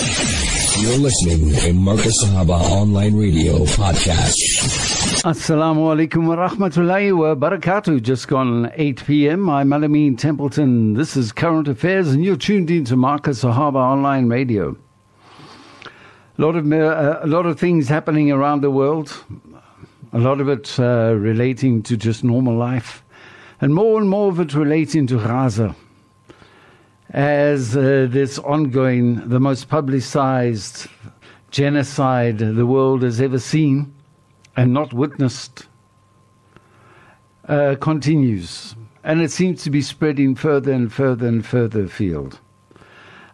You're listening to Marcus Sahaba Online Radio Podcast. Assalamu alaikum wa rahmatullahi wa barakatuh. Just gone 8 p.m. I'm Alameen Templeton. This is Current Affairs, and you're tuned in to Marcus Sahaba Online Radio. A lot of, uh, a lot of things happening around the world, a lot of it uh, relating to just normal life, and more and more of it relating to Gaza as uh, this ongoing, the most publicized genocide the world has ever seen and not witnessed uh, continues. And it seems to be spreading further and further and further afield.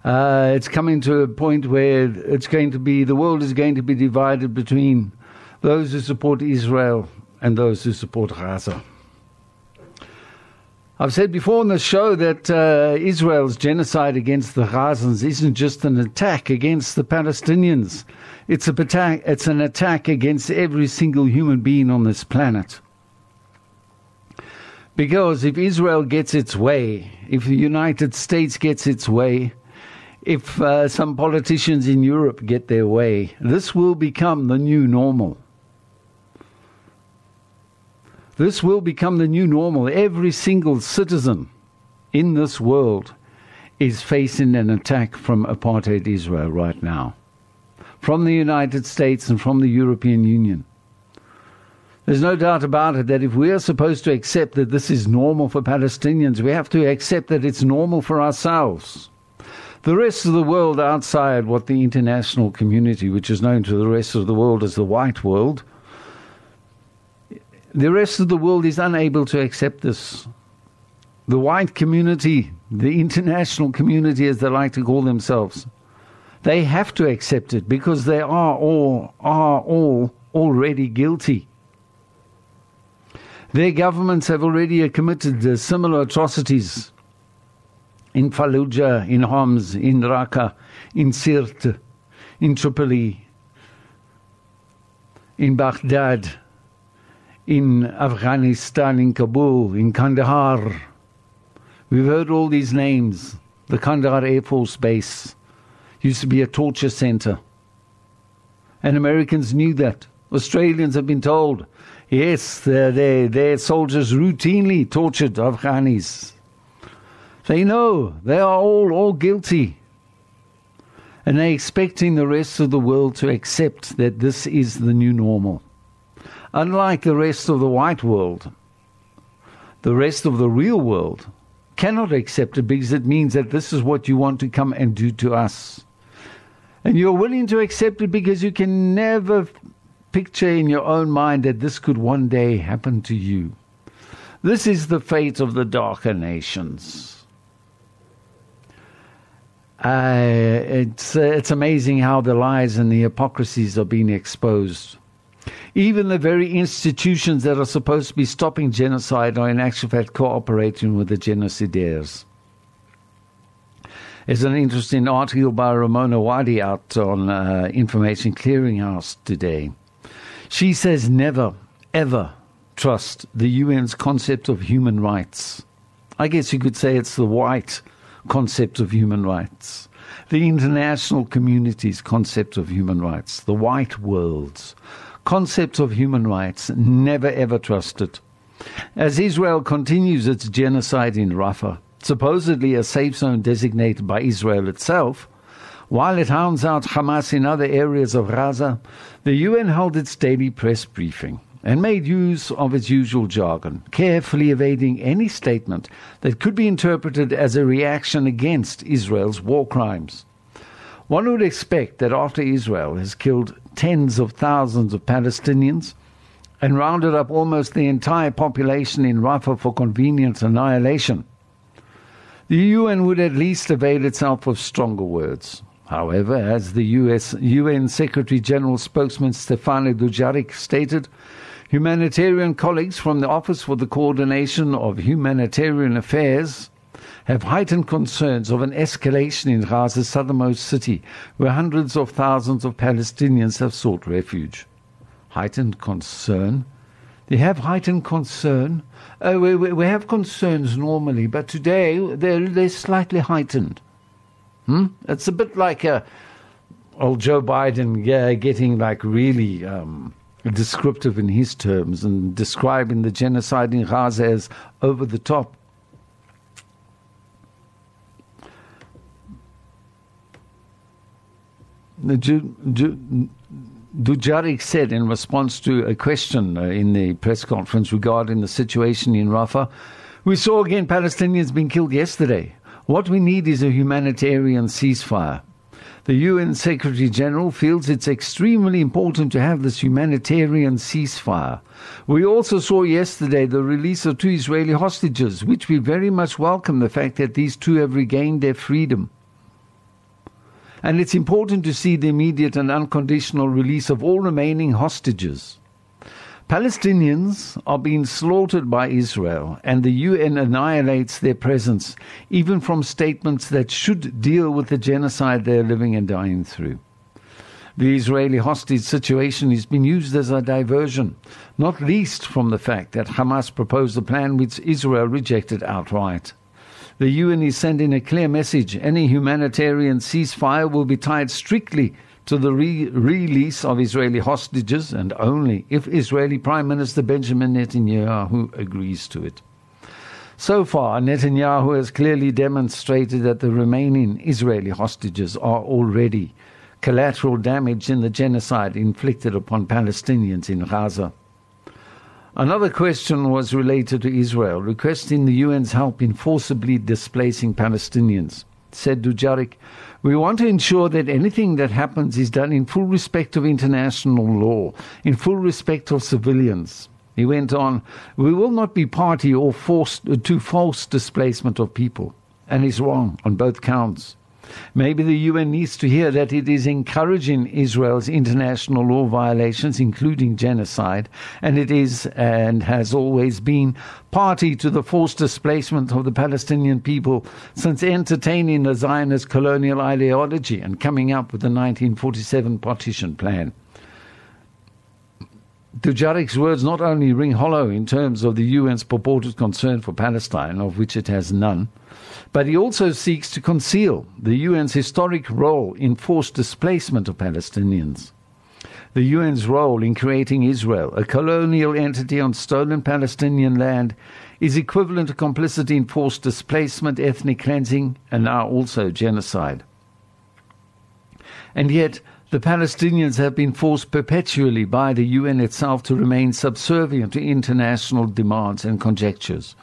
Uh, it's coming to a point where it's going to be, the world is going to be divided between those who support Israel and those who support Gaza. I've said before on the show that uh, Israel's genocide against the Gazans isn't just an attack against the Palestinians. It's, a attack, it's an attack against every single human being on this planet. Because if Israel gets its way, if the United States gets its way, if uh, some politicians in Europe get their way, this will become the new normal. This will become the new normal. Every single citizen in this world is facing an attack from apartheid Israel right now, from the United States and from the European Union. There's no doubt about it that if we are supposed to accept that this is normal for Palestinians, we have to accept that it's normal for ourselves. The rest of the world outside what the international community, which is known to the rest of the world as the white world, the rest of the world is unable to accept this. The white community, the international community, as they like to call themselves, they have to accept it because they are all are all already guilty. Their governments have already committed similar atrocities in Fallujah, in Homs, in Raqqa, in Sirte, in Tripoli, in Baghdad in Afghanistan, in Kabul, in Kandahar. We've heard all these names. The Kandahar Air Force Base used to be a torture center. And Americans knew that. Australians have been told, yes, their, their soldiers routinely tortured Afghanis. They know they are all, all guilty. And they're expecting the rest of the world to accept that this is the new normal. Unlike the rest of the white world, the rest of the real world cannot accept it because it means that this is what you want to come and do to us. And you're willing to accept it because you can never picture in your own mind that this could one day happen to you. This is the fate of the darker nations. Uh, it's, uh, it's amazing how the lies and the hypocrisies are being exposed. Even the very institutions that are supposed to be stopping genocide are in actual fact cooperating with the genocidaires. There's an interesting article by Ramona Wadi out on uh, Information Clearinghouse today. She says never, ever trust the UN's concept of human rights. I guess you could say it's the white concept of human rights, the international community's concept of human rights, the white world's concepts of human rights never ever trusted. As Israel continues its genocide in Rafah, supposedly a safe zone designated by Israel itself, while it hounds out Hamas in other areas of Gaza, the UN held its daily press briefing and made use of its usual jargon, carefully evading any statement that could be interpreted as a reaction against Israel's war crimes. One would expect that after Israel has killed tens of thousands of Palestinians and rounded up almost the entire population in Rafah for convenient annihilation. The UN would at least avail itself of stronger words. However, as the US, UN Secretary General spokesman Stefano Dujarric stated, humanitarian colleagues from the Office for the Coordination of Humanitarian Affairs have heightened concerns of an escalation in Gaza's southernmost city, where hundreds of thousands of Palestinians have sought refuge. Heightened concern? They have heightened concern. Uh, we, we, have concerns normally, but today they're, they're slightly heightened. Hmm? It's a bit like a, old Joe Biden yeah, getting like really um, descriptive in his terms and describing the genocide in Gaza as over the top. Dujarric said in response to a question uh, in the press conference regarding the situation in Rafah, we saw again Palestinians being killed yesterday. What we need is a humanitarian ceasefire. The UN Secretary General feels it's extremely important to have this humanitarian ceasefire. We also saw yesterday the release of two Israeli hostages, which we very much welcome the fact that these two have regained their freedom. And it's important to see the immediate and unconditional release of all remaining hostages. Palestinians are being slaughtered by Israel, and the UN annihilates their presence, even from statements that should deal with the genocide they're living and dying through. The Israeli hostage situation has been used as a diversion, not least from the fact that Hamas proposed a plan which Israel rejected outright. The UN is sending a clear message any humanitarian ceasefire will be tied strictly to the re- release of Israeli hostages and only if Israeli Prime Minister Benjamin Netanyahu agrees to it. So far, Netanyahu has clearly demonstrated that the remaining Israeli hostages are already collateral damage in the genocide inflicted upon Palestinians in Gaza. Another question was related to Israel, requesting the UN's help in forcibly displacing Palestinians. Said Dujarric, we want to ensure that anything that happens is done in full respect of international law, in full respect of civilians. He went on, We will not be party or forced to false displacement of people. And he's wrong on both counts. Maybe the UN needs to hear that it is encouraging Israel's international law violations, including genocide, and it is and has always been party to the forced displacement of the Palestinian people since entertaining the Zionist colonial ideology and coming up with the 1947 partition plan. Dujarric's words not only ring hollow in terms of the UN's purported concern for Palestine, of which it has none, but he also seeks to conceal the UN's historic role in forced displacement of Palestinians. The UN's role in creating Israel, a colonial entity on stolen Palestinian land, is equivalent to complicity in forced displacement, ethnic cleansing, and now also genocide. And yet, the Palestinians have been forced perpetually by the UN itself to remain subservient to international demands and conjectures.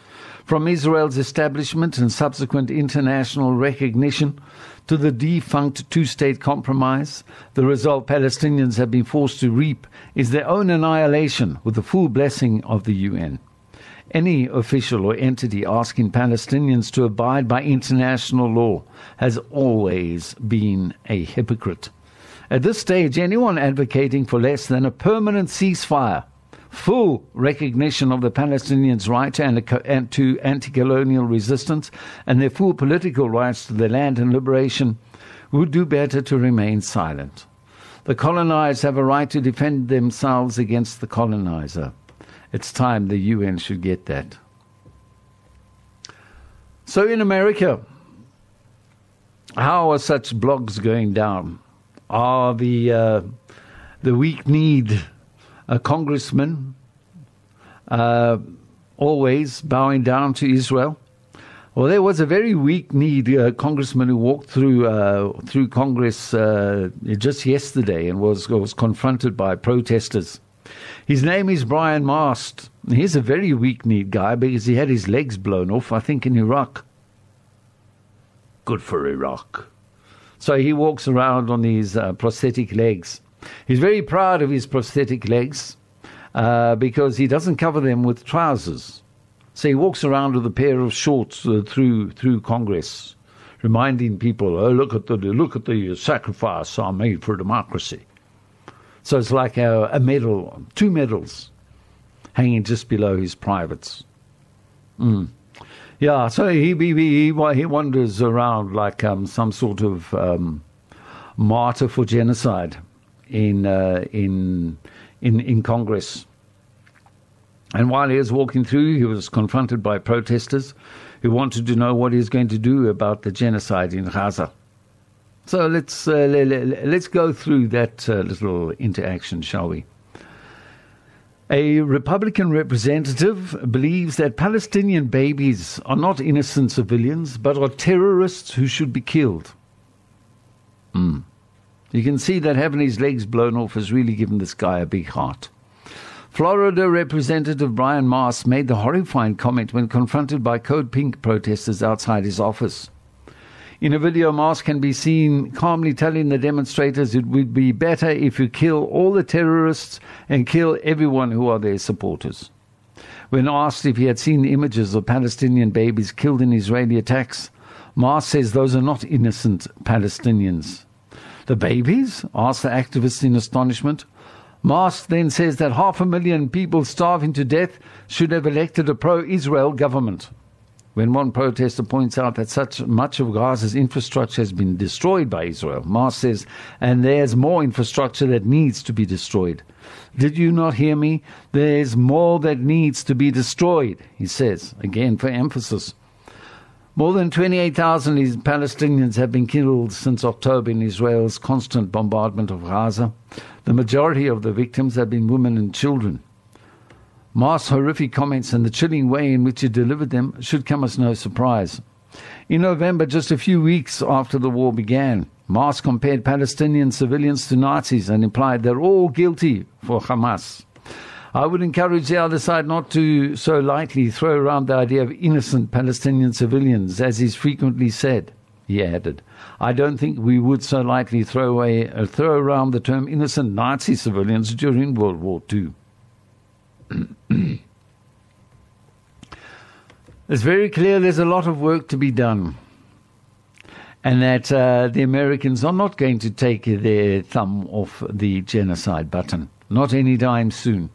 From Israel's establishment and subsequent international recognition to the defunct two state compromise, the result Palestinians have been forced to reap is their own annihilation with the full blessing of the UN. Any official or entity asking Palestinians to abide by international law has always been a hypocrite. At this stage, anyone advocating for less than a permanent ceasefire full recognition of the Palestinians' right to, anti colonial resistance and their full political rights to their land and liberation would do better to remain silent. The colonized have a right to defend themselves against the colonizer. It's time the UN should get that. So in America, how are such blogs going down? Are the uh, the weak need a congressman, uh, always bowing down to Israel. Well, there was a very weak-kneed uh, congressman who walked through uh, through Congress uh, just yesterday and was was confronted by protesters. His name is Brian Mast. He's a very weak-kneed guy because he had his legs blown off, I think, in Iraq. Good for Iraq. So he walks around on these uh, prosthetic legs. He's very proud of his prosthetic legs uh, because he doesn't cover them with trousers. So he walks around with a pair of shorts uh, through through Congress, reminding people, "Oh, look at the look at the sacrifice I made for democracy." So it's like a, a medal, two medals, hanging just below his privates. Mm. Yeah, so he he he, he wanders around like um, some sort of um, martyr for genocide in uh, in in in Congress. And while he was walking through, he was confronted by protesters who wanted to know what he was going to do about the genocide in Gaza. So let's uh, let's go through that uh, little interaction, shall we? A Republican representative believes that Palestinian babies are not innocent civilians, but are terrorists who should be killed. Mm. You can see that having his legs blown off has really given this guy a big heart. Florida Representative Brian Mast made the horrifying comment when confronted by Code Pink protesters outside his office. In a video, Mast can be seen calmly telling the demonstrators it would be better if you kill all the terrorists and kill everyone who are their supporters. When asked if he had seen images of Palestinian babies killed in Israeli attacks, Mast says those are not innocent Palestinians. The babies? asked the activists in astonishment. Mast then says that half a million people starving to death should have elected a pro Israel government. When one protester points out that such much of Gaza's infrastructure has been destroyed by Israel, Mast says, and there's more infrastructure that needs to be destroyed. Did you not hear me? There's more that needs to be destroyed, he says, again for emphasis. More than 28,000 Palestinians have been killed since October in Israel's constant bombardment of Gaza. The majority of the victims have been women and children. Mast's horrific comments and the chilling way in which he delivered them should come as no surprise. In November, just a few weeks after the war began, Mast compared Palestinian civilians to Nazis and implied they're all guilty for Hamas. I would encourage the other side not to so lightly throw around the idea of innocent Palestinian civilians, as is frequently said. He added, I don't think we would so lightly throw, away, uh, throw around the term innocent Nazi civilians during World War II. it's very clear there's a lot of work to be done. And that uh, the Americans are not going to take their thumb off the genocide button. Not anytime soon.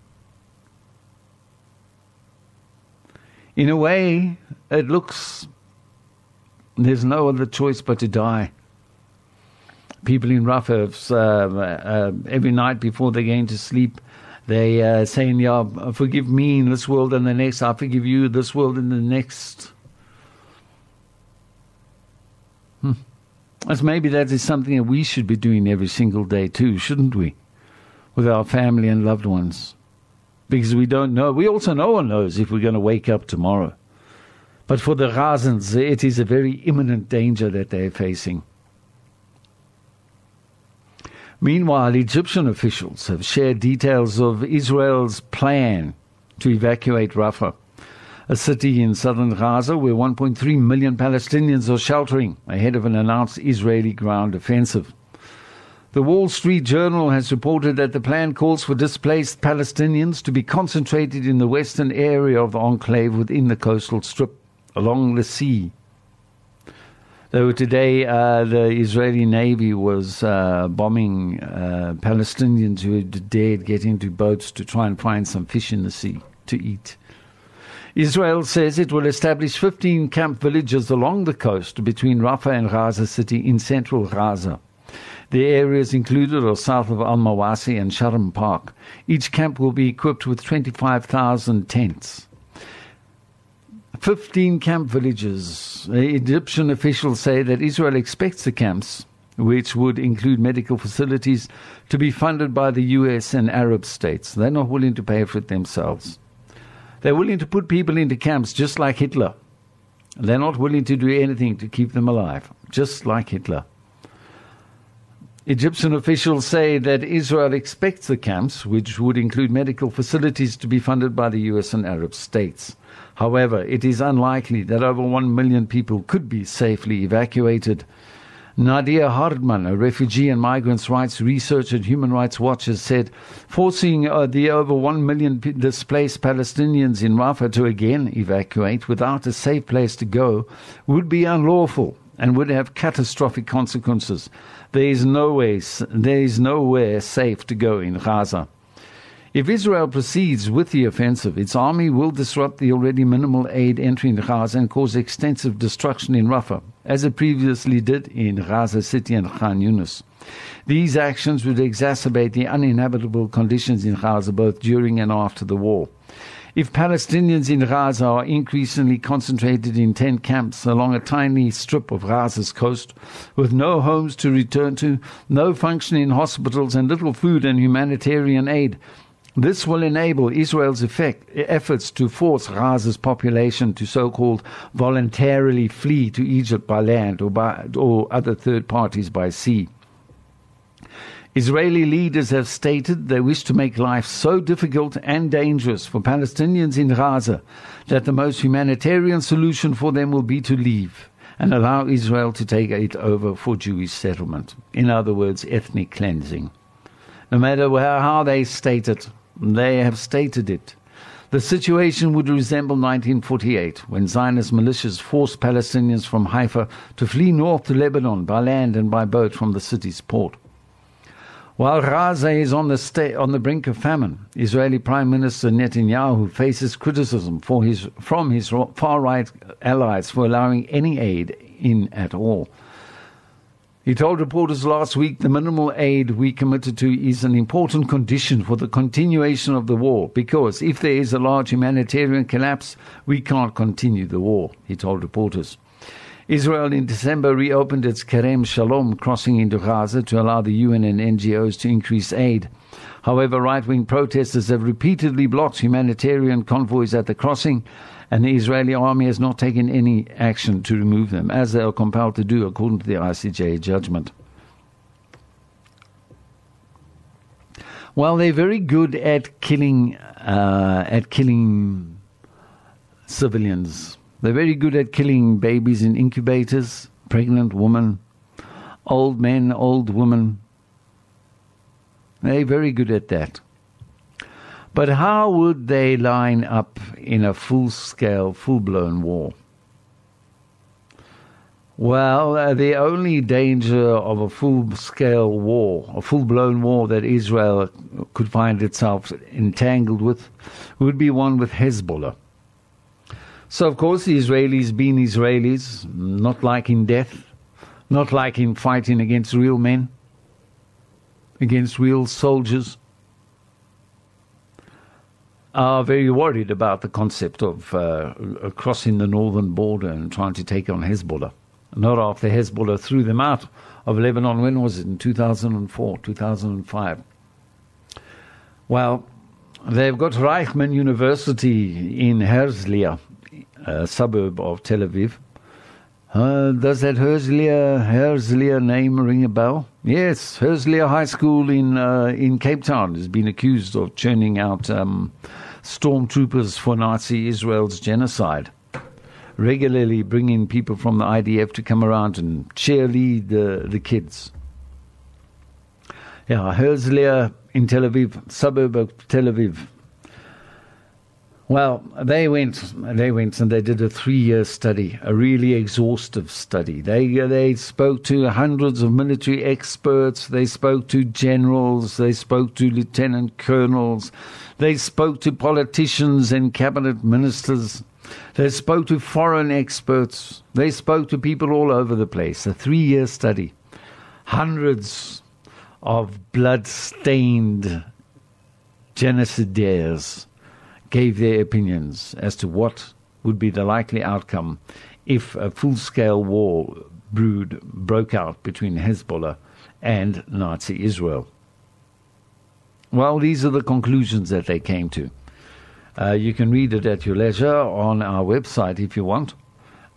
In a way, it looks there's no other choice but to die. People in Rafah, uh, uh, every night before they're going to sleep, they uh, saying, "Yeah, forgive me in this world and the next. I forgive you this world and the next." Hmm. As maybe that is something that we should be doing every single day too, shouldn't we? With our family and loved ones, because we don't know. We also no one knows if we're going to wake up tomorrow. But for the Gazans, it is a very imminent danger that they're facing. Meanwhile, Egyptian officials have shared details of Israel's plan to evacuate Rafah, a city in southern Gaza where 1.3 million Palestinians are sheltering ahead of an announced Israeli ground offensive. The Wall Street Journal has reported that the plan calls for displaced Palestinians to be concentrated in the western area of the enclave within the coastal strip along the sea Though today uh, the Israeli Navy was uh, bombing uh, Palestinians who had dared get into boats to try and find some fish in the sea to eat. Israel says it will establish 15 camp villages along the coast between Rafah and Gaza City in central Gaza. The areas included are south of Al Mawasi and Sharm Park. Each camp will be equipped with 25,000 tents. 15 camp villages. Uh, Egyptian officials say that Israel expects the camps, which would include medical facilities, to be funded by the US and Arab states. They're not willing to pay for it themselves. They're willing to put people into camps just like Hitler. They're not willing to do anything to keep them alive, just like Hitler. Egyptian officials say that Israel expects the camps, which would include medical facilities, to be funded by the US and Arab states. However, it is unlikely that over 1 million people could be safely evacuated. Nadia Hardman, a refugee and migrants' rights researcher at Human Rights Watch, has said forcing uh, the over 1 million displaced Palestinians in Rafah to again evacuate without a safe place to go would be unlawful and would have catastrophic consequences. There is no way, there is nowhere safe to go in Gaza. If Israel proceeds with the offensive, its army will disrupt the already minimal aid entering Gaza and cause extensive destruction in Rafah, as it previously did in Gaza City and Khan Yunis. These actions would exacerbate the uninhabitable conditions in Gaza both during and after the war. If Palestinians in Gaza are increasingly concentrated in tent camps along a tiny strip of Gaza's coast, with no homes to return to, no functioning hospitals, and little food and humanitarian aid, this will enable Israel's effect, efforts to force Gaza's population to so-called voluntarily flee to Egypt by land or, by, or other third parties by sea. Israeli leaders have stated they wish to make life so difficult and dangerous for Palestinians in Gaza that the most humanitarian solution for them will be to leave and allow Israel to take it over for Jewish settlement. In other words, ethnic cleansing. No matter how they state it, they have stated it. The situation would resemble 1948, when Zionist militias forced Palestinians from Haifa to flee north to Lebanon by land and by boat from the city's port. While Gaza is on the, sta- on the brink of famine, Israeli Prime Minister Netanyahu faces criticism for his, from his far right allies for allowing any aid in at all. He told reporters last week the minimal aid we committed to is an important condition for the continuation of the war because if there is a large humanitarian collapse, we can't continue the war, he told reporters. Israel in December reopened its Kerem Shalom crossing into Gaza to allow the UN and NGOs to increase aid. However, right wing protesters have repeatedly blocked humanitarian convoys at the crossing, and the Israeli army has not taken any action to remove them, as they are compelled to do according to the ICJ judgment. Well, they're very good at killing uh, at killing civilians they're very good at killing babies in incubators, pregnant women, old men, old women. They're very good at that. But how would they line up in a full scale, full blown war? Well, uh, the only danger of a full scale war, a full blown war that Israel could find itself entangled with, would be one with Hezbollah. So, of course, the Israelis being Israelis, not liking death, not liking fighting against real men, against real soldiers, are very worried about the concept of uh, crossing the northern border and trying to take on Hezbollah. Not after Hezbollah threw them out of Lebanon, when was it? In 2004, 2005. Well, they've got Reichman University in Herzliya a suburb of Tel Aviv. Uh, does that Herzliya, Herzliya name ring a bell? Yes, Herzliya High School in uh, in Cape Town has been accused of churning out um, stormtroopers for Nazi Israel's genocide, regularly bringing people from the IDF to come around and cheerlead the, the kids. Yeah, Herzliya in Tel Aviv, suburb of Tel Aviv. Well, they went. They went and they did a three-year study, a really exhaustive study. They uh, they spoke to hundreds of military experts. They spoke to generals. They spoke to lieutenant colonels. They spoke to politicians and cabinet ministers. They spoke to foreign experts. They spoke to people all over the place. A three-year study, hundreds of blood-stained genocidaires gave their opinions as to what would be the likely outcome if a full scale war brood broke out between Hezbollah and Nazi Israel. Well, these are the conclusions that they came to. Uh, you can read it at your leisure on our website if you want.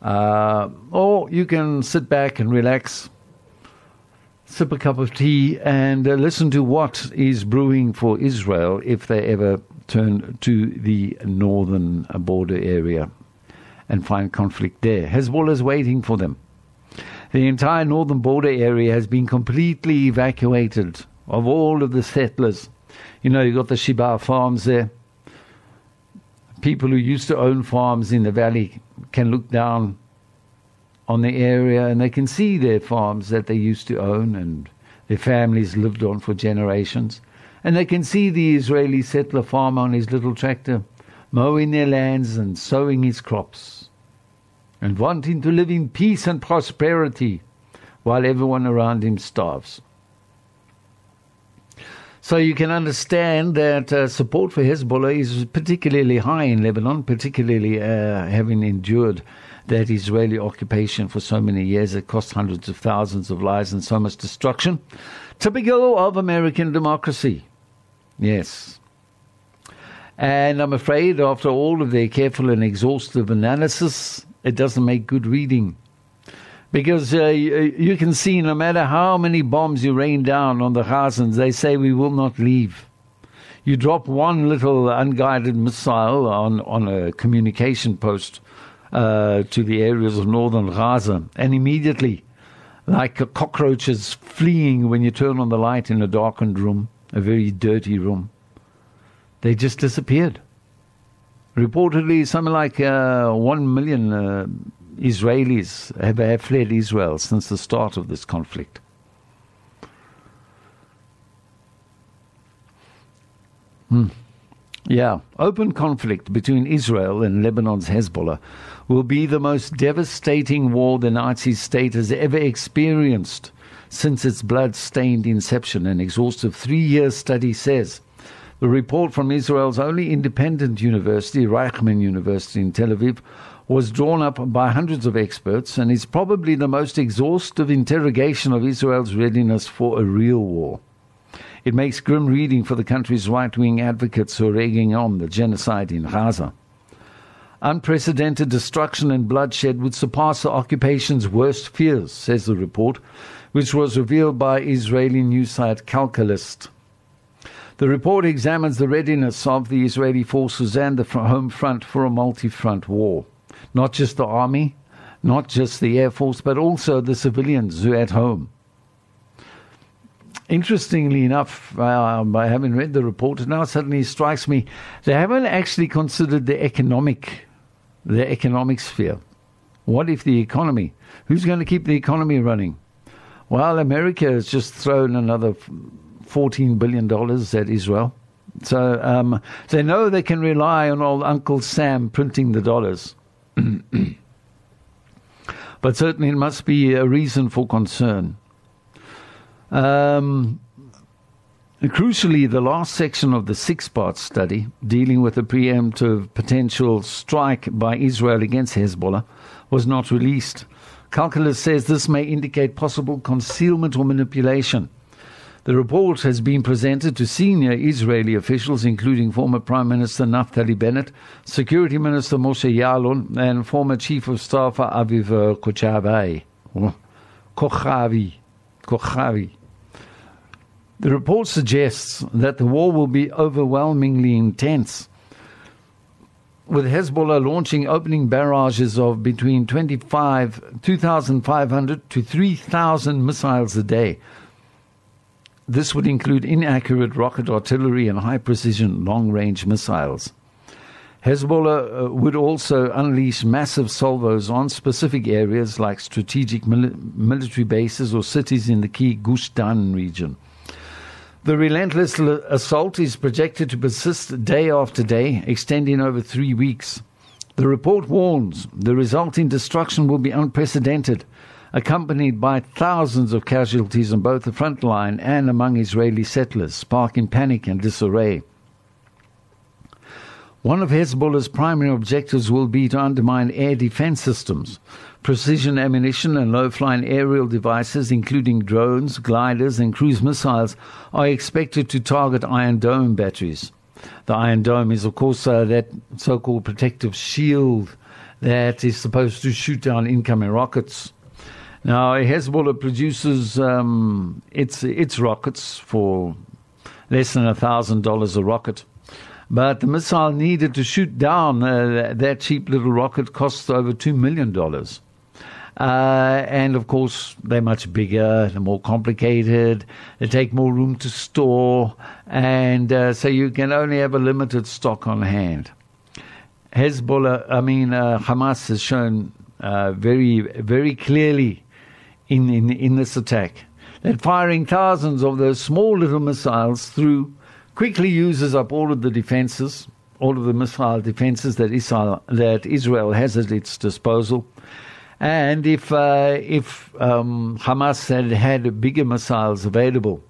Uh, or you can sit back and relax, sip a cup of tea, and uh, listen to what is brewing for Israel if they ever turn to the northern border area and find conflict there. Hezbollah is waiting for them. The entire northern border area has been completely evacuated of all of the settlers. You know, you've got the Sheba farms there. People who used to own farms in the valley can look down on the area and they can see their farms that they used to own and their families lived on for generations. And they can see the Israeli settler farmer on his little tractor mowing their lands and sowing his crops and wanting to live in peace and prosperity while everyone around him starves. So you can understand that uh, support for Hezbollah is particularly high in Lebanon, particularly uh, having endured that Israeli occupation for so many years. It cost hundreds of thousands of lives and so much destruction. Typical of American democracy. Yes. And I'm afraid, after all of their careful and exhaustive analysis, it doesn't make good reading. Because uh, you can see, no matter how many bombs you rain down on the Gazans, they say we will not leave. You drop one little unguided missile on, on a communication post uh, to the areas of northern Gaza, and immediately, like cockroaches fleeing when you turn on the light in a darkened room, a very dirty room, they just disappeared. Reportedly, something like uh, one million uh, Israelis have, have fled Israel since the start of this conflict. Hmm. Yeah, open conflict between Israel and Lebanon's Hezbollah will be the most devastating war the Nazi state has ever experienced since its blood stained inception. An exhaustive three year study says. The report from Israel's only independent university, Reichman University in Tel Aviv, was drawn up by hundreds of experts and is probably the most exhaustive interrogation of Israel's readiness for a real war. It makes grim reading for the country's right wing advocates who are egging on the genocide in Gaza. Unprecedented destruction and bloodshed would surpass the occupation's worst fears, says the report, which was revealed by Israeli news site Calcalist. The report examines the readiness of the Israeli forces and the home front for a multi front war not just the army, not just the air force, but also the civilians who are at home. Interestingly enough, uh, by having read the report, now suddenly strikes me they haven't actually considered the economic, the economic sphere. What if the economy? Who's going to keep the economy running? Well, America has just thrown another $14 billion at Israel. So um, they know they can rely on old Uncle Sam printing the dollars. but certainly it must be a reason for concern. Um, crucially, the last section of the six part study, dealing with the preemptive potential strike by Israel against Hezbollah, was not released. Calcalist says this may indicate possible concealment or manipulation. The report has been presented to senior Israeli officials, including former Prime Minister Naftali Bennett, Security Minister Moshe Yaalon, and former Chief of Staff Aviv uh, Kochavi. Oh, Kochavi. Kochavi. The report suggests that the war will be overwhelmingly intense, with Hezbollah launching opening barrages of between 25, 2,500 to 3,000 missiles a day this would include inaccurate rocket artillery and high precision long range missiles. Hezbollah uh, would also unleash massive salvos on specific areas like strategic mili- military bases or cities in the key Gush Dan region. The relentless assault is projected to persist day after day, extending over three weeks. The report warns the resulting destruction will be unprecedented accompanied by thousands of casualties on both the front line and among Israeli settlers, sparking panic and disarray. One of Hezbollah's primary objectives will be to undermine air defense systems. Precision ammunition and low flying aerial devices, including drones, gliders, and cruise missiles, are expected to target Iron Dome batteries. The Iron Dome is, of course, uh, that so called protective shield that is supposed to shoot down incoming rockets. Now, Hezbollah produces um, its its rockets for less than a thousand dollars a rocket, but the missile needed to shoot down uh, that cheap little rocket costs over two million dollars. Uh, and of course, they're much bigger, they're more complicated, they take more room to store, and uh, so you can only have a limited stock on hand. Hezbollah, I mean, uh, Hamas has shown uh, very, very clearly in, in, in this attack. That firing thousands of those small little missiles through quickly uses up all of the defenses, all of the missile defenses that Israel, that Israel has at its disposal. And if, uh, if um, Hamas had had bigger missiles available,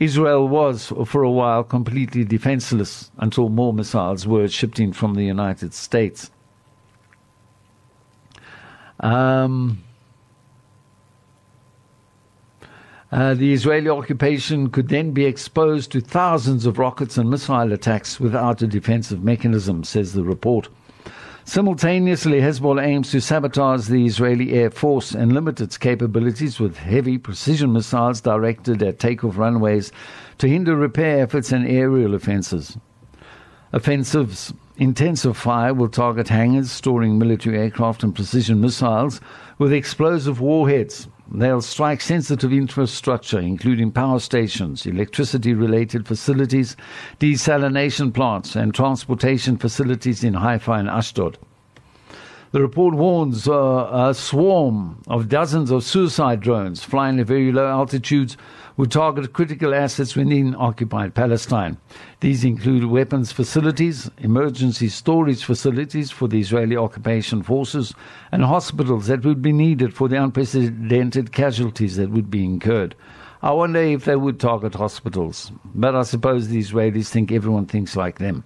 Israel was, for a while, completely defenseless until more missiles were shipped in from the United States. Um, uh, the Israeli occupation could then be exposed to thousands of rockets and missile attacks without a defensive mechanism, says the report. Simultaneously, Hezbollah aims to sabotage the Israeli Air Force and limit its capabilities with heavy precision missiles directed at takeoff runways to hinder repair efforts and aerial offensives. Offensives fire will target hangars storing military aircraft and precision missiles with explosive warheads They'll strike sensitive infrastructure, including power stations, electricity related facilities, desalination plants, and transportation facilities in Haifa and Ashdod. The report warns uh, a swarm of dozens of suicide drones flying at very low altitudes would target critical assets within occupied Palestine. These include weapons facilities, emergency storage facilities for the Israeli occupation forces, and hospitals that would be needed for the unprecedented casualties that would be incurred. I wonder if they would target hospitals, but I suppose the Israelis think everyone thinks like them.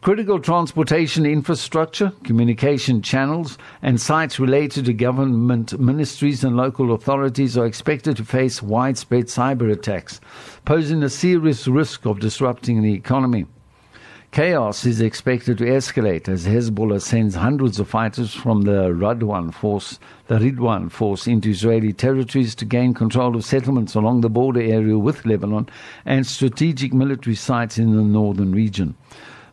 Critical transportation infrastructure, communication channels, and sites related to government ministries and local authorities are expected to face widespread cyber attacks, posing a serious risk of disrupting the economy. Chaos is expected to escalate as Hezbollah sends hundreds of fighters from the Radwan force, the Ridwan force, into Israeli territories to gain control of settlements along the border area with Lebanon and strategic military sites in the northern region.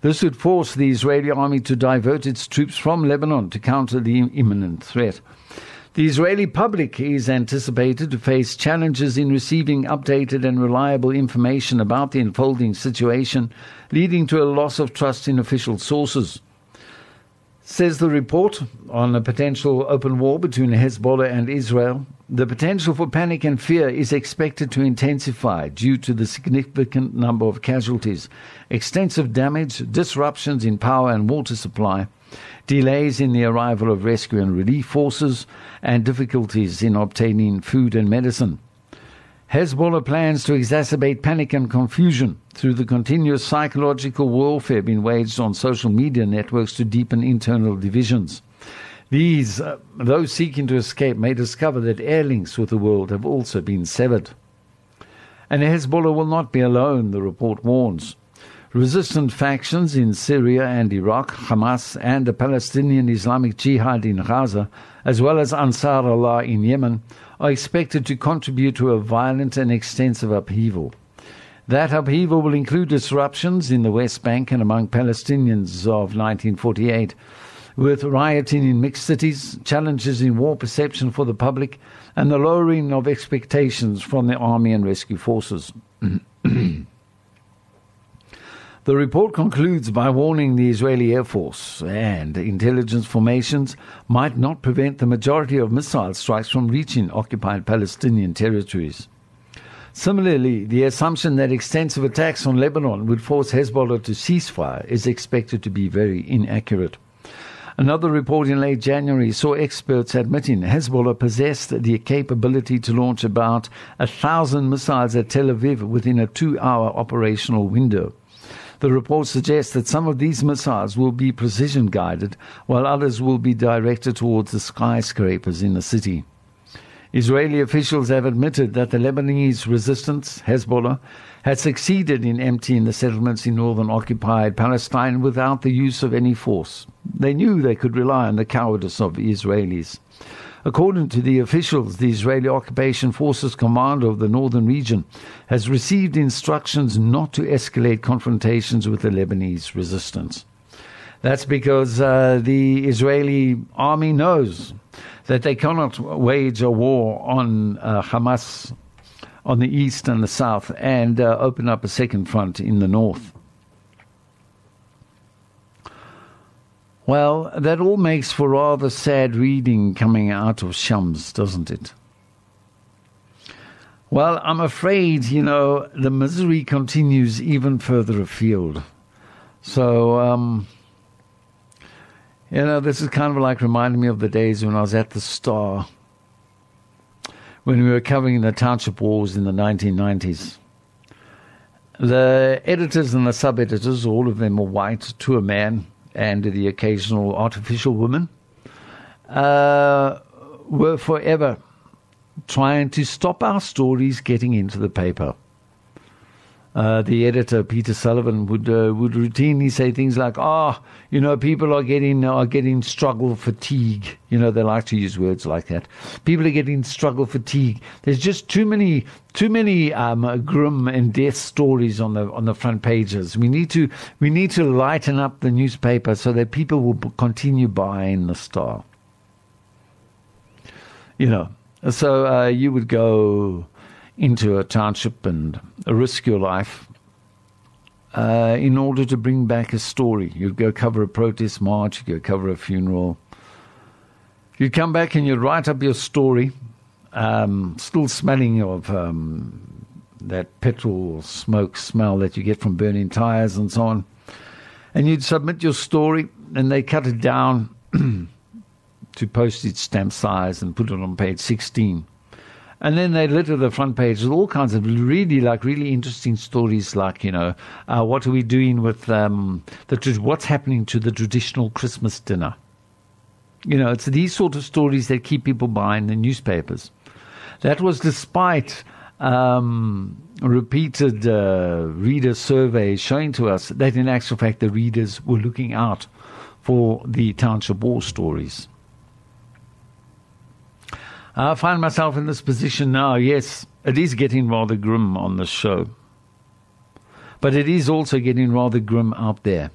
This would force the Israeli army to divert its troops from Lebanon to counter the imminent threat. The Israeli public is anticipated to face challenges in receiving updated and reliable information about the unfolding situation, leading to a loss of trust in official sources. Says the report on a potential open war between Hezbollah and Israel, the potential for panic and fear is expected to intensify due to the significant number of casualties, extensive damage, disruptions in power and water supply, delays in the arrival of rescue and relief forces, and difficulties in obtaining food and medicine. Hezbollah plans to exacerbate panic and confusion through the continuous psychological warfare being waged on social media networks to deepen internal divisions. These, uh, those seeking to escape, may discover that air links with the world have also been severed. And Hezbollah will not be alone, the report warns. Resistant factions in Syria and Iraq, Hamas, and the Palestinian Islamic Jihad in Gaza, as well as Ansar Allah in Yemen, are expected to contribute to a violent and extensive upheaval. That upheaval will include disruptions in the West Bank and among Palestinians of 1948, with rioting in mixed cities, challenges in war perception for the public, and the lowering of expectations from the army and rescue forces. The report concludes by warning the Israeli Air Force and intelligence formations might not prevent the majority of missile strikes from reaching occupied Palestinian territories. Similarly, the assumption that extensive attacks on Lebanon would force Hezbollah to cease fire is expected to be very inaccurate. Another report in late January saw experts admitting Hezbollah possessed the capability to launch about a thousand missiles at Tel Aviv within a two hour operational window. The report suggests that some of these missiles will be precision guided, while others will be directed towards the skyscrapers in the city. Israeli officials have admitted that the Lebanese resistance, Hezbollah, had succeeded in emptying the settlements in northern occupied Palestine without the use of any force. They knew they could rely on the cowardice of the Israelis. According to the officials, the Israeli occupation forces commander of the northern region has received instructions not to escalate confrontations with the Lebanese resistance. That's because uh, the Israeli army knows that they cannot wage a war on uh, Hamas on the east and the south and uh, open up a second front in the north. Well, that all makes for rather sad reading coming out of Shams, doesn't it? Well, I'm afraid, you know, the misery continues even further afield. So, um, you know, this is kind of like reminding me of the days when I was at the Star, when we were covering the township wars in the 1990s. The editors and the sub editors, all of them were white to a man and the occasional artificial woman, uh, were forever trying to stop our stories getting into the paper. Uh, the editor Peter Sullivan would uh, would routinely say things like, "Ah, oh, you know, people are getting are getting struggle fatigue." You know, they like to use words like that. People are getting struggle fatigue. There's just too many too many um, grim and death stories on the on the front pages. We need to we need to lighten up the newspaper so that people will continue buying the Star. You know, so uh, you would go into a township and risk your life uh, in order to bring back a story. You'd go cover a protest march, you'd go cover a funeral. You'd come back and you'd write up your story, um, still smelling of um, that petrol smoke smell that you get from burning tires and so on. And you'd submit your story, and they cut it down to postage stamp size and put it on page 16. And then they litter the front page with all kinds of really, like, really interesting stories, like, you know, uh, what are we doing with um, the what's happening to the traditional Christmas dinner? You know, it's these sort of stories that keep people buying the newspapers. That was despite um, repeated uh, reader surveys showing to us that, in actual fact, the readers were looking out for the township war stories. I find myself in this position now. Yes, it is getting rather grim on the show, but it is also getting rather grim out there.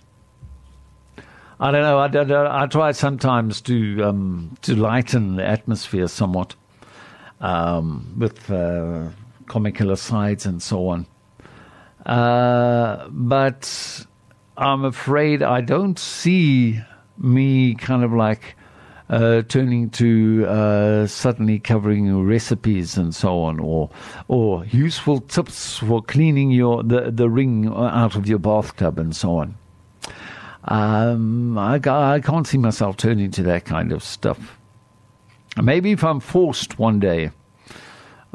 I don't know. I, I, I try sometimes to um, to lighten the atmosphere somewhat um, with uh, comical asides and so on. Uh, but I'm afraid I don't see me kind of like uh, turning to uh, suddenly covering recipes and so on, or or useful tips for cleaning your the, the ring out of your bathtub and so on. Um, I, I can't see myself turning to that kind of stuff. Maybe if I'm forced one day.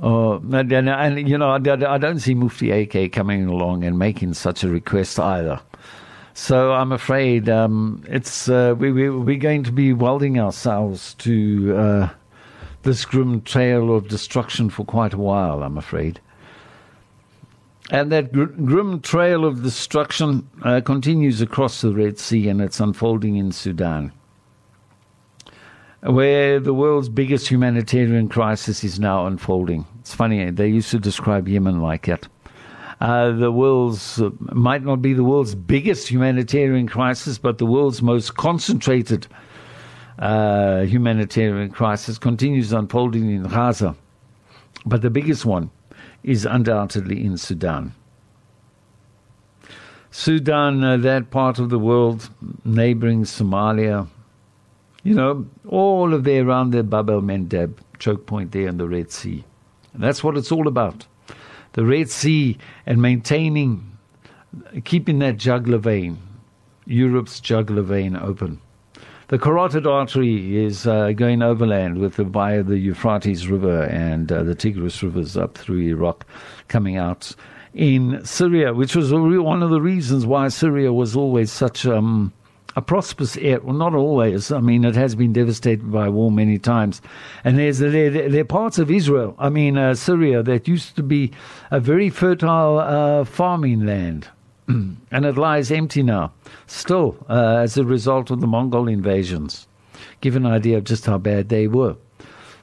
Uh, and, and, and, you know, I, I don't see Mufti AK coming along and making such a request either. So I'm afraid um, it's uh, we, we, we're going to be welding ourselves to uh, this grim trail of destruction for quite a while. I'm afraid. And that gr- grim trail of destruction uh, continues across the Red Sea and it's unfolding in Sudan, where the world's biggest humanitarian crisis is now unfolding. It's funny, they used to describe Yemen like that uh, the world's uh, might not be the world's biggest humanitarian crisis, but the world's most concentrated uh, humanitarian crisis continues unfolding in Gaza. But the biggest one is undoubtedly in Sudan. Sudan, uh, that part of the world, neighboring Somalia, you know, all of there around the Bab el Mandeb choke point there in the Red Sea. And that's what it's all about the Red Sea and maintaining, keeping that jugular vein, Europe's jugular vein open. The carotid artery is uh, going overland with the, via the Euphrates River and uh, the Tigris rivers up through Iraq, coming out in Syria, which was one of the reasons why Syria was always such um, a prosperous area. Well, not always. I mean, it has been devastated by war many times. And there's there, there are parts of Israel, I mean, uh, Syria, that used to be a very fertile uh, farming land. and it lies empty now, still, uh, as a result of the Mongol invasions. Give an idea of just how bad they were.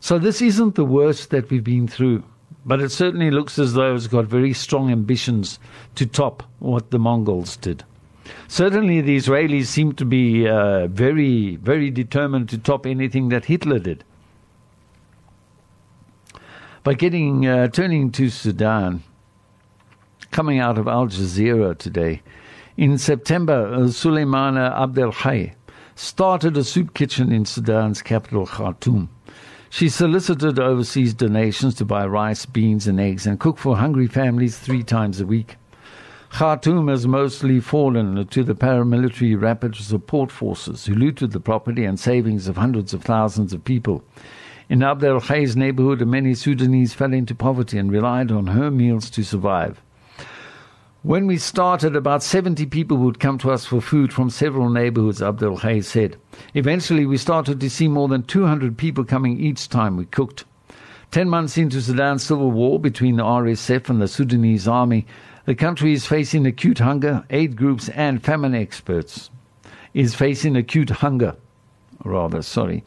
So this isn't the worst that we've been through. But it certainly looks as though it's got very strong ambitions to top what the Mongols did. Certainly, the Israelis seem to be uh, very, very determined to top anything that Hitler did. But getting uh, turning to Sudan, coming out of Al Jazeera today, in September, uh, Suleimana Abdel Hay started a soup kitchen in Sudan's capital, Khartoum. She solicited overseas donations to buy rice, beans, and eggs and cook for hungry families three times a week. Khartoum has mostly fallen to the paramilitary rapid support forces who looted the property and savings of hundreds of thousands of people. In Abdel Hay's neighborhood, many Sudanese fell into poverty and relied on her meals to survive. When we started, about 70 people would come to us for food from several neighborhoods, Abdul Hay said. Eventually, we started to see more than 200 people coming each time we cooked. Ten months into Sudan's civil war between the RSF and the Sudanese army, the country is facing acute hunger. Aid groups and famine experts is facing acute hunger. Rather, sorry.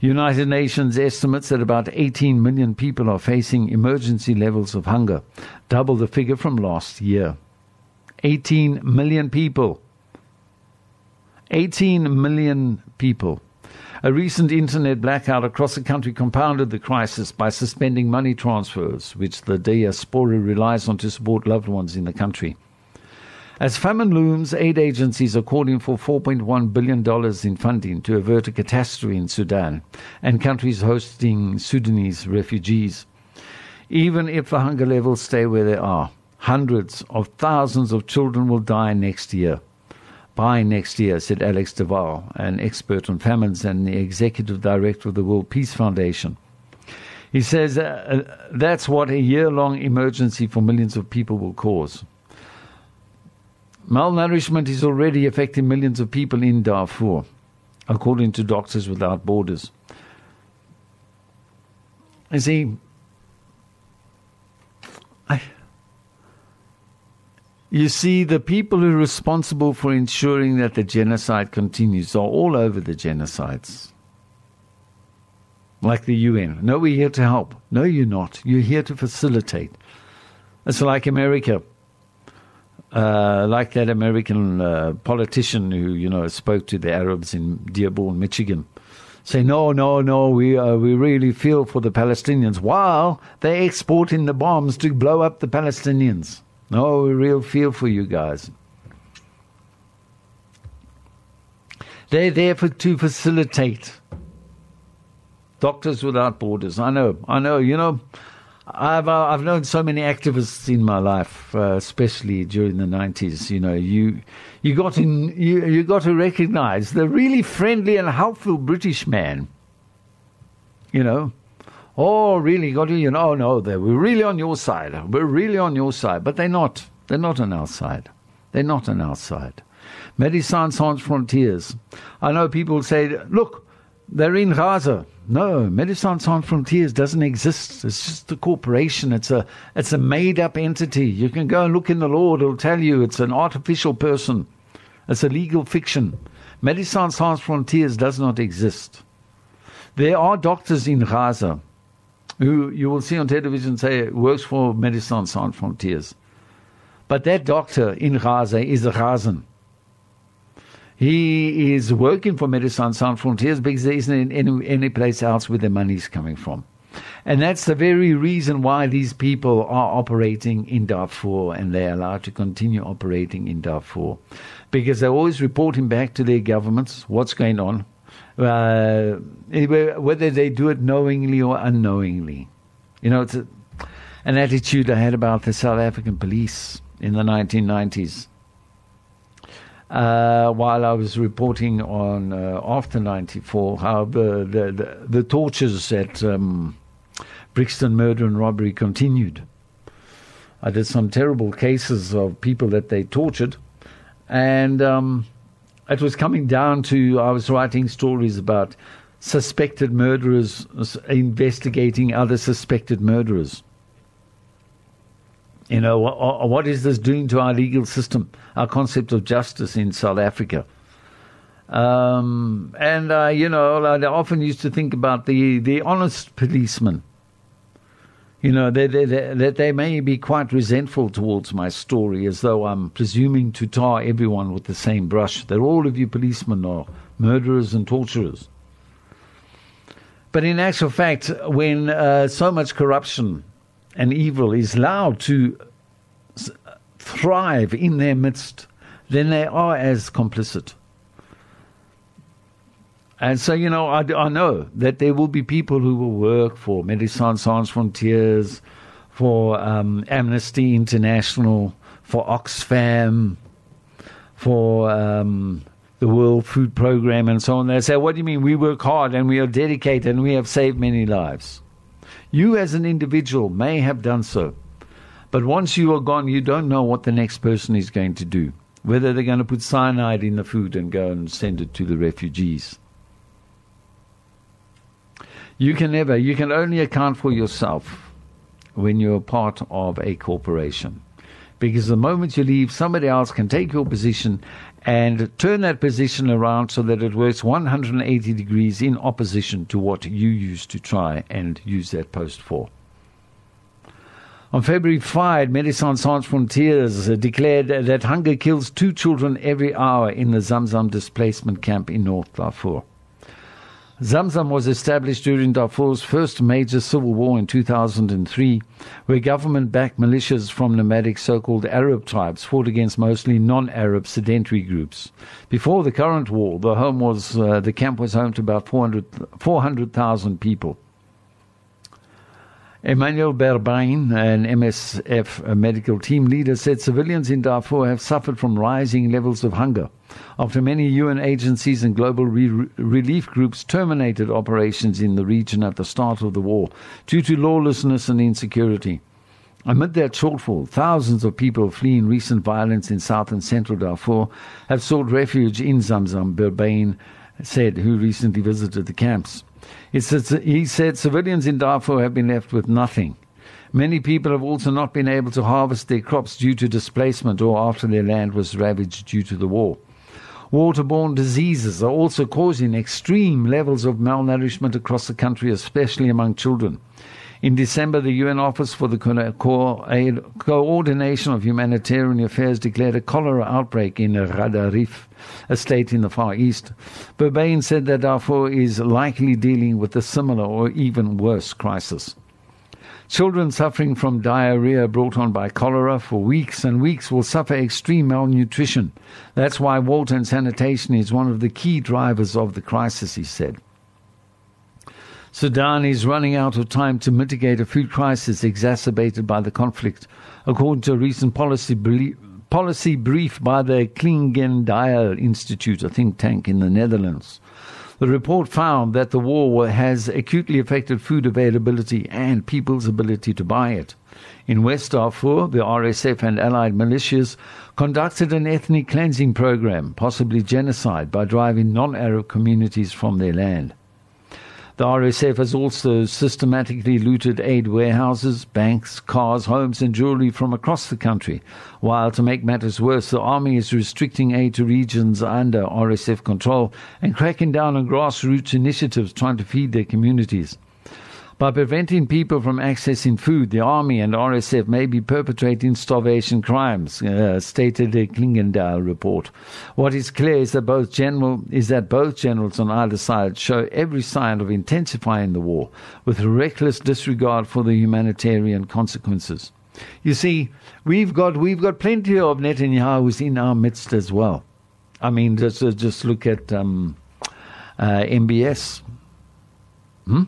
United Nations estimates that about 18 million people are facing emergency levels of hunger, double the figure from last year. 18 million people. 18 million people. A recent internet blackout across the country compounded the crisis by suspending money transfers, which the diaspora relies on to support loved ones in the country. As famine looms, aid agencies are calling for $4.1 billion in funding to avert a catastrophe in Sudan and countries hosting Sudanese refugees. Even if the hunger levels stay where they are, hundreds of thousands of children will die next year. By next year, said Alex de Waal, an expert on famines and the executive director of the World Peace Foundation. He says uh, uh that's what a year long emergency for millions of people will cause. Malnourishment is already affecting millions of people in Darfur, according to Doctors Without Borders. You see, I, you see, the people who are responsible for ensuring that the genocide continues are all over the genocides. Like the UN. No, we're here to help. No, you're not. You're here to facilitate. It's like America uh, like that American uh, politician who you know spoke to the Arabs in Dearborn, Michigan, say no, no, no, we uh, we really feel for the Palestinians while they're exporting the bombs to blow up the Palestinians. No, we real feel for you guys. They're there for, to facilitate. Doctors Without Borders. I know, I know. You know, I've uh, I've known so many activists in my life, uh, especially during the nineties. You know, you you got in you you got to recognise the really friendly and helpful British man. You know, oh, really got to you know, oh, no, they we're really on your side. We're really on your side, but they're not. They're not on our side. They're not on our side. Médecins Sans Frontières. I know people say, look, they're in Gaza. No, Médecins Sans Frontières doesn't exist. It's just a corporation. It's a it's a made up entity. You can go and look in the law; it'll tell you it's an artificial person. It's a legal fiction. Médecins Sans Frontières does not exist. There are doctors in Gaza who you will see on television say works for Médecins Sans Frontières, but that doctor in Gaza is a Gazan. He is working for Médecins Sans Frontières because there isn't any, any place else where the money is coming from. And that's the very reason why these people are operating in Darfur and they're allowed to continue operating in Darfur. Because they're always reporting back to their governments what's going on, uh, whether they do it knowingly or unknowingly. You know, it's a, an attitude I had about the South African police in the 1990s uh, while I was reporting on uh, after '94 how the the, the, the tortures at um, Brixton murder and robbery continued. I did some terrible cases of people that they tortured, and um, it was coming down to I was writing stories about suspected murderers investigating other suspected murderers. You know, what, is this doing to our legal system, our concept of justice in South Africa? Um, and, uh, you know, I often used to think about the, the honest policeman. You know, that they, they, they may be quite resentful towards my story, as though I'm presuming to tar everyone with the same brush, that all of you policemen are murderers and torturers. But in actual fact, when uh, so much corruption and evil is allowed to thrive in their midst, then they are as complicit. And so, you know, I, I know that there will be people who will work for Médecins Sans Frontières, for um, Amnesty International, for Oxfam, for um, the World Food Program, and so on. They say, What do you mean? We work hard and we are dedicated and we have saved many lives. You, as an individual, may have done so, But once you are gone, you don't know what the next person is going to do. Whether they're going to put cyanide in the food and go and send it to the refugees. You can never, you can only account for yourself when you're part of a corporation. Because the moment you leave, somebody else can take your position and turn that position around so that it works 180 degrees in opposition to what you used to try and use that post for. On February 5, Médecins Sans Frontières declared that hunger kills two children every hour in the Zamzam displacement camp in North Darfur. Zamzam was established during Darfur's first major civil war in 2003, where government backed militias from nomadic so called Arab tribes fought against mostly non Arab sedentary groups. Before the current war, the, home was, uh, the camp was home to about 400,000 400, people. Emmanuel Berbain, an MSF medical team leader, said civilians in Darfur have suffered from rising levels of hunger after many UN agencies and global re- relief groups terminated operations in the region at the start of the war due to lawlessness and insecurity. Amid that shortfall, thousands of people fleeing recent violence in south and central Darfur have sought refuge in Zamzam, Berbain said, who recently visited the camps. Says, he said civilians in Darfur have been left with nothing. Many people have also not been able to harvest their crops due to displacement or after their land was ravaged due to the war. Waterborne diseases are also causing extreme levels of malnourishment across the country, especially among children. In December, the UN Office for the Coordination of Humanitarian Affairs declared a cholera outbreak in Gedaref, a state in the Far East. Berbain said that Darfur is likely dealing with a similar or even worse crisis. Children suffering from diarrhea brought on by cholera for weeks and weeks will suffer extreme malnutrition. That's why water and sanitation is one of the key drivers of the crisis, he said. Sudan is running out of time to mitigate a food crisis exacerbated by the conflict, according to a recent policy, policy brief by the Clingendael Institute, a think tank in the Netherlands. The report found that the war has acutely affected food availability and people's ability to buy it. In West Darfur, the RSF and allied militias conducted an ethnic cleansing program, possibly genocide, by driving non Arab communities from their land. The RSF has also systematically looted aid warehouses, banks, cars, homes, and jewelry from across the country. While to make matters worse, the army is restricting aid to regions under RSF control and cracking down on grassroots initiatives trying to feed their communities. By preventing people from accessing food, the army and RSF may be perpetrating starvation crimes, uh, stated the Clingendael report. What is clear is that both general is that both generals on either side show every sign of intensifying the war, with reckless disregard for the humanitarian consequences. You see, we've got we've got plenty of Netanyahu's in our midst as well. I mean, just just look at um, uh, MBS. Hmm?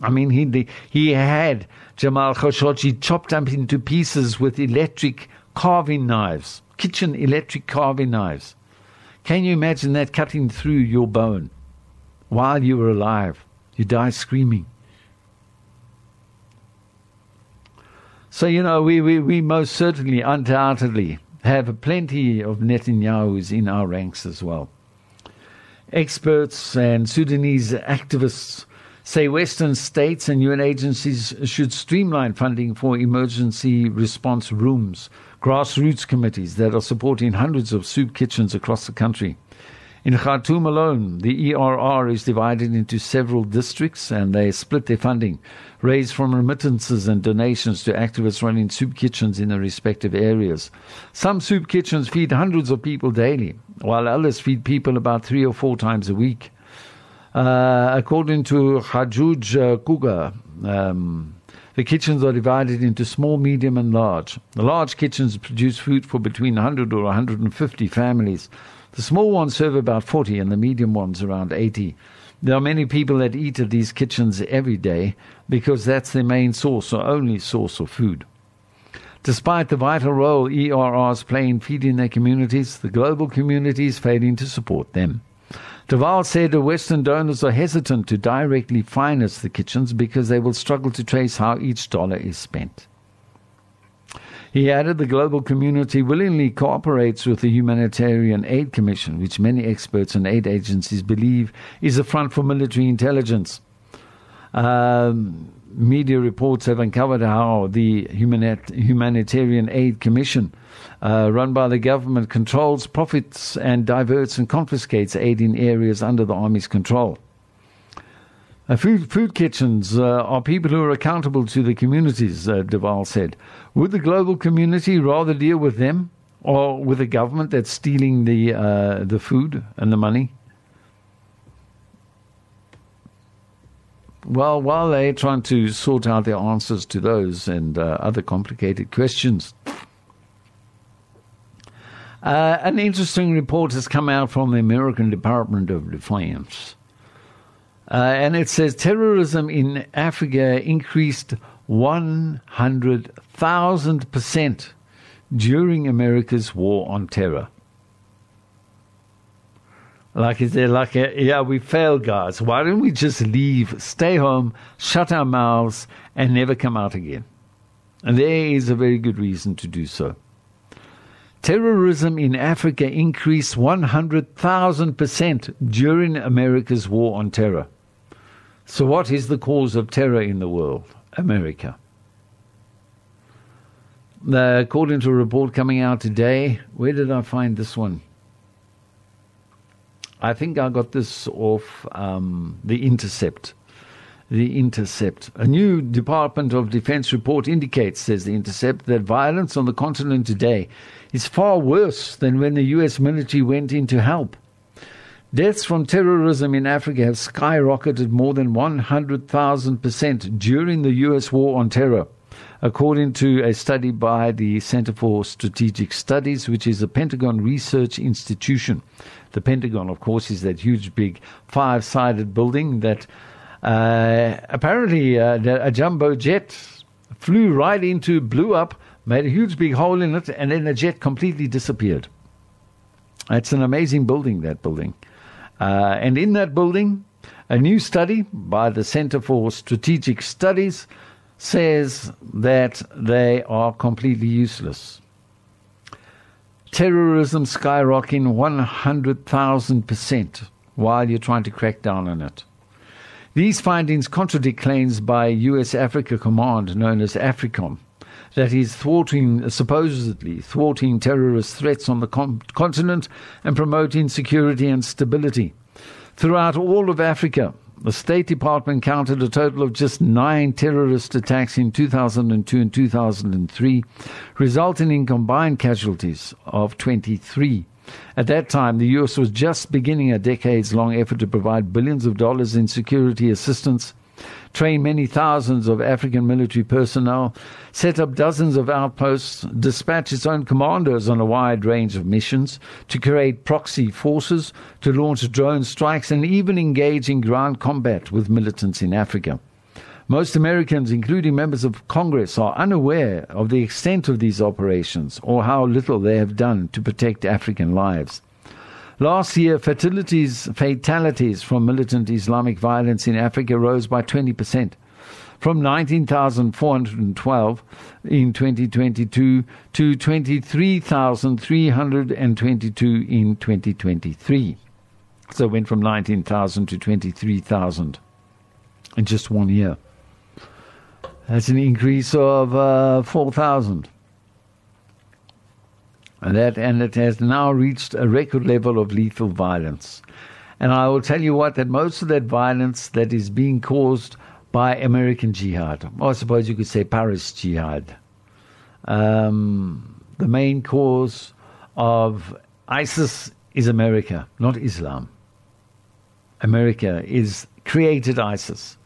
I mean, he he had Jamal Khashoggi chopped up into pieces with electric carving knives, kitchen electric carving knives. Can you imagine that cutting through your bone while you were alive? You die screaming. So, you know, we, we, we most certainly, undoubtedly, have plenty of Netanyahus in our ranks as well. Experts and Sudanese activists say Western states and UN agencies should streamline funding for emergency response rooms, grassroots committees that are supporting hundreds of soup kitchens across the country. In Khartoum alone, the ERR is divided into several districts and they split their funding, raised from remittances and donations to activists running soup kitchens in their respective areas. Some soup kitchens feed hundreds of people daily, while others feed people about three or four times a week. Uh, according to Hajooj uh, Kuka, um, the kitchens are divided into small, medium, and large. The large kitchens produce food for between 100 or 150 families. The small ones serve about 40, and the medium ones around 80. There are many people that eat at these kitchens every day because that's their main source or only source of food. Despite the vital role ERRs play in feeding their communities, the global community is failing to support them. Deval said the Western donors are hesitant to directly finance the kitchens because they will struggle to trace how each dollar is spent. He added the global community willingly cooperates with the Humanitarian Aid Commission, which many experts and aid agencies believe is a front for military intelligence. Um, media reports have uncovered how the Humanit- Humanitarian Aid Commission, uh, run by the government, controls profits and diverts and confiscates aid in areas under the army's control. Uh, food, food kitchens uh, are people who are accountable to the communities, uh, de Waal said. Would the global community rather deal with them or with a government that's stealing the, uh, the food and the money? Well, while they're trying to sort out their answers to those and uh, other complicated questions, uh, an interesting report has come out from the American Department of Defense. Uh, and it says terrorism in Africa increased 100,000% during America's war on terror. Like is there like a, yeah we failed guys. Why don't we just leave, stay home, shut our mouths, and never come out again? And there is a very good reason to do so. Terrorism in Africa increased 100,000% during America's war on terror. So, what is the cause of terror in the world? America. Uh, according to a report coming out today, where did I find this one? I think I got this off um, The Intercept. The Intercept. A new Department of Defense report indicates, says The Intercept, that violence on the continent today is far worse than when the U.S. military went in to help. Deaths from terrorism in Africa have skyrocketed more than 100,000% during the U.S. war on terror, according to a study by the Center for Strategic Studies, which is a Pentagon research institution. The Pentagon, of course, is that huge, big five sided building that uh, apparently uh, a jumbo jet flew right into, blew up, made a huge, big hole in it, and then the jet completely disappeared. It's an amazing building, that building. Uh, and in that building, a new study by the Center for Strategic Studies says that they are completely useless terrorism skyrocketing 100,000% while you're trying to crack down on it. These findings contradict claims by U.S. Africa Command, known as AFRICOM, that is thwarting, supposedly thwarting terrorist threats on the con- continent and promoting security and stability. Throughout all of Africa, the State Department counted a total of just nine terrorist attacks in 2002 and 2003, resulting in combined casualties of 23. At that time, the U.S. was just beginning a decades long effort to provide billions of dollars in security assistance train many thousands of African military personnel, set up dozens of outposts, dispatch its own commandos on a wide range of missions, to create proxy forces, to launch drone strikes, and even engage in ground combat with militants in Africa. Most Americans, including members of Congress, are unaware of the extent of these operations or how little they have done to protect African lives. Last year, fatalities, fatalities from militant Islamic violence in Africa rose by 20%, from 19,412 in 2022 to 23,322 in 2023. So it went from 19,000 to 23,000 in just one year. That's an increase of uh, 4,000. And that and it has now reached a record level of lethal violence. And I will tell you what that most of that violence that is being caused by American jihad, or I suppose you could say Paris jihad. Um, the main cause of ISIS is America, not Islam. America is created ISIS,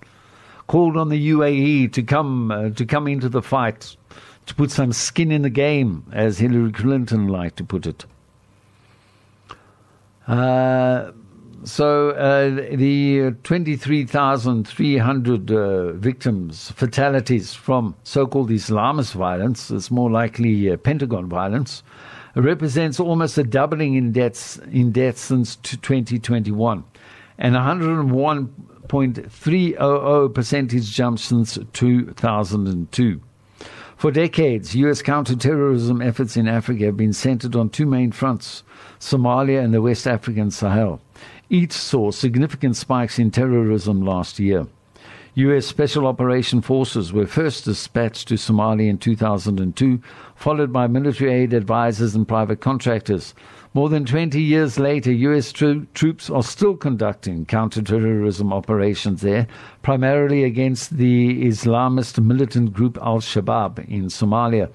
called on the UAE to come uh, to come into the fight to put some skin in the game, as Hillary Clinton liked to put it. Uh, so uh, the 23,300 uh, victims, fatalities from so-called Islamist violence, it's more likely uh, Pentagon violence, represents almost a doubling in deaths in deaths since 2021, and 101.300 percentage jump since 2002. For decades, U.S. counterterrorism efforts in Africa have been centered on two main fronts Somalia and the West African Sahel. Each saw significant spikes in terrorism last year. U.S. Special Operation Forces were first dispatched to Somalia in 2002, followed by military aid advisors and private contractors. More than 20 years later, U.S. Tro- troops are still conducting counterterrorism operations there, primarily against the Islamist militant group Al Shabaab in Somalia.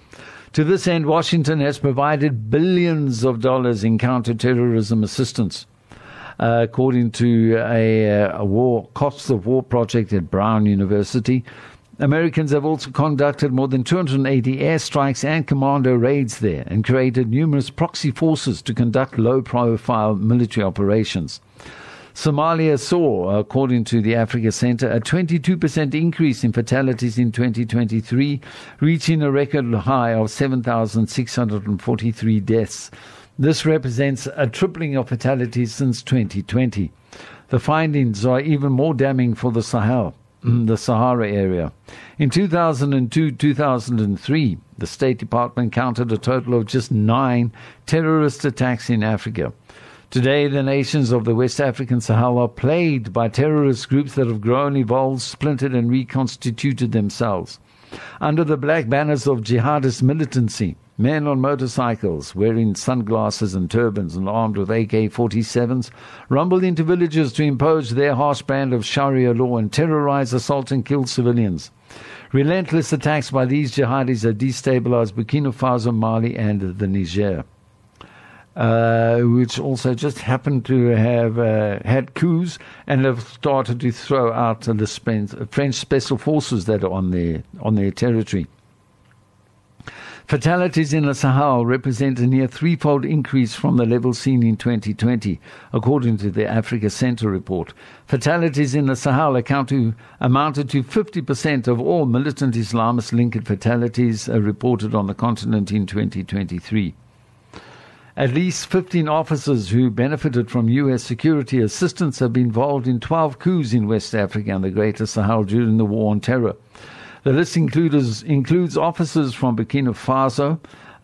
To this end, Washington has provided billions of dollars in counterterrorism assistance. Uh, according to a, a war costs of war project at Brown University, Americans have also conducted more than 280 airstrikes and commando raids there and created numerous proxy forces to conduct low profile military operations. Somalia saw, according to the Africa Center, a 22% increase in fatalities in 2023, reaching a record high of 7,643 deaths. This represents a tripling of fatalities since 2020. The findings are even more damning for the Sahel. The Sahara area. In 2002 2003, the State Department counted a total of just nine terrorist attacks in Africa. Today, the nations of the West African Sahel are plagued by terrorist groups that have grown, evolved, splintered, and reconstituted themselves. Under the black banners of jihadist militancy, Men on motorcycles, wearing sunglasses and turbans and armed with AK 47s, rumbled into villages to impose their harsh brand of Sharia law and terrorize, assault, and kill civilians. Relentless attacks by these jihadis have destabilized Burkina Faso, Mali, and the Niger. Uh, which also just happened to have uh, had coups and have started to throw out the French special forces that are on their on their territory. Fatalities in the Sahel represent a near threefold increase from the level seen in 2020, according to the Africa Center report. Fatalities in the Sahel to, amounted to 50% of all militant Islamist linked fatalities uh, reported on the continent in 2023. At least 15 officers who benefited from U.S. security assistance have been involved in 12 coups in West Africa and the Greater Sahel during the War on Terror. The list includes, includes officers from Burkina Faso,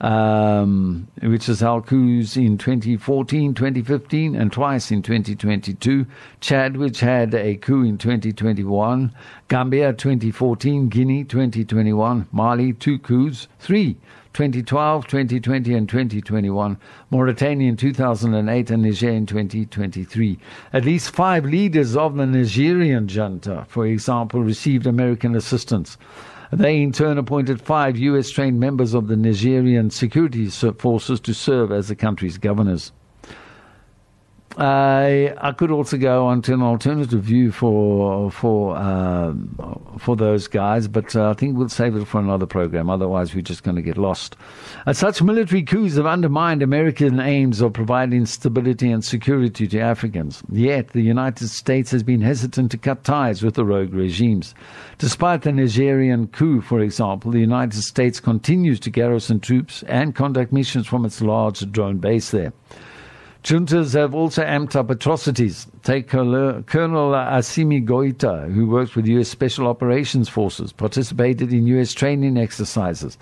um, which is held coups in 2014, 2015, and twice in 2022. Chad, which had a coup in 2021. Gambia, 2014. Guinea, 2021. Mali, two coups. Three 2012, 2020, and 2021, Mauritania in 2008, and Niger in 2023. At least five leaders of the Nigerian junta, for example, received American assistance. They in turn appointed five U.S. trained members of the Nigerian security forces to serve as the country's governors. I I could also go on to an alternative view for for uh, for those guys, but uh, I think we'll save it for another program. Otherwise, we're just going to get lost. Such military coups have undermined American aims of providing stability and security to Africans. Yet, the United States has been hesitant to cut ties with the rogue regimes. Despite the Nigerian coup, for example, the United States continues to garrison troops and conduct missions from its large drone base there. Juntas have also amped up atrocities. Take Colonel Assimi Goita, who works with U.S. Special Operations Forces, participated in U.S. training exercises,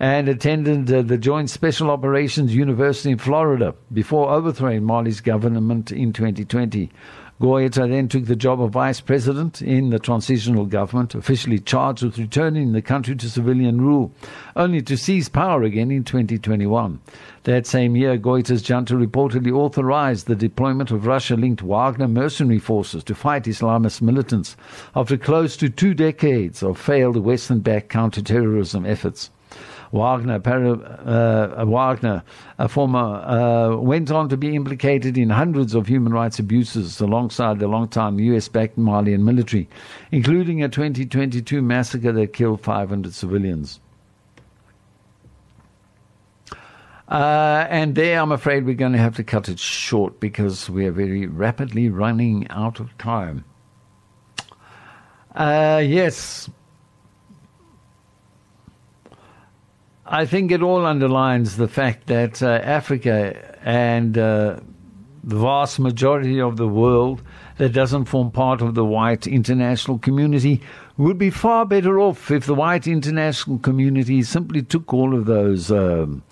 and attended uh, the Joint Special Operations University in Florida before overthrowing Mali's government in 2020. Goita then took the job of vice president in the transitional government, officially charged with returning the country to civilian rule, only to seize power again in 2021. That same year, Goita's junta reportedly authorized the deployment of Russia linked Wagner mercenary forces to fight Islamist militants after close to two decades of failed Western backed counterterrorism efforts. Wagner, uh, Wagner, a former, uh, went on to be implicated in hundreds of human rights abuses alongside the long-time U.S.-backed Malian military, including a 2022 massacre that killed 500 civilians. Uh, and there, I'm afraid we're going to have to cut it short because we are very rapidly running out of time. Uh, yes, I think it all underlines the fact that uh, Africa and uh, the vast majority of the world that doesn't form part of the white international community would be far better off if the white international community simply took all of those um,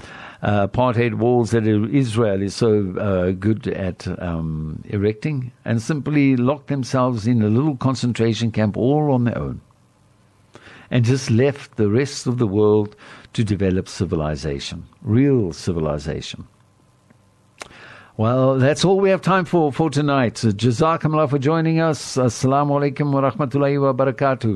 uh, apartheid walls that Israel is so uh, good at um, erecting and simply locked themselves in a little concentration camp all on their own and just left the rest of the world to develop civilization, real civilization. Well, that's all we have time for for tonight. Jazakumullah for joining us. Assalamu alaikum wa rahmatullahi wa barakatuh.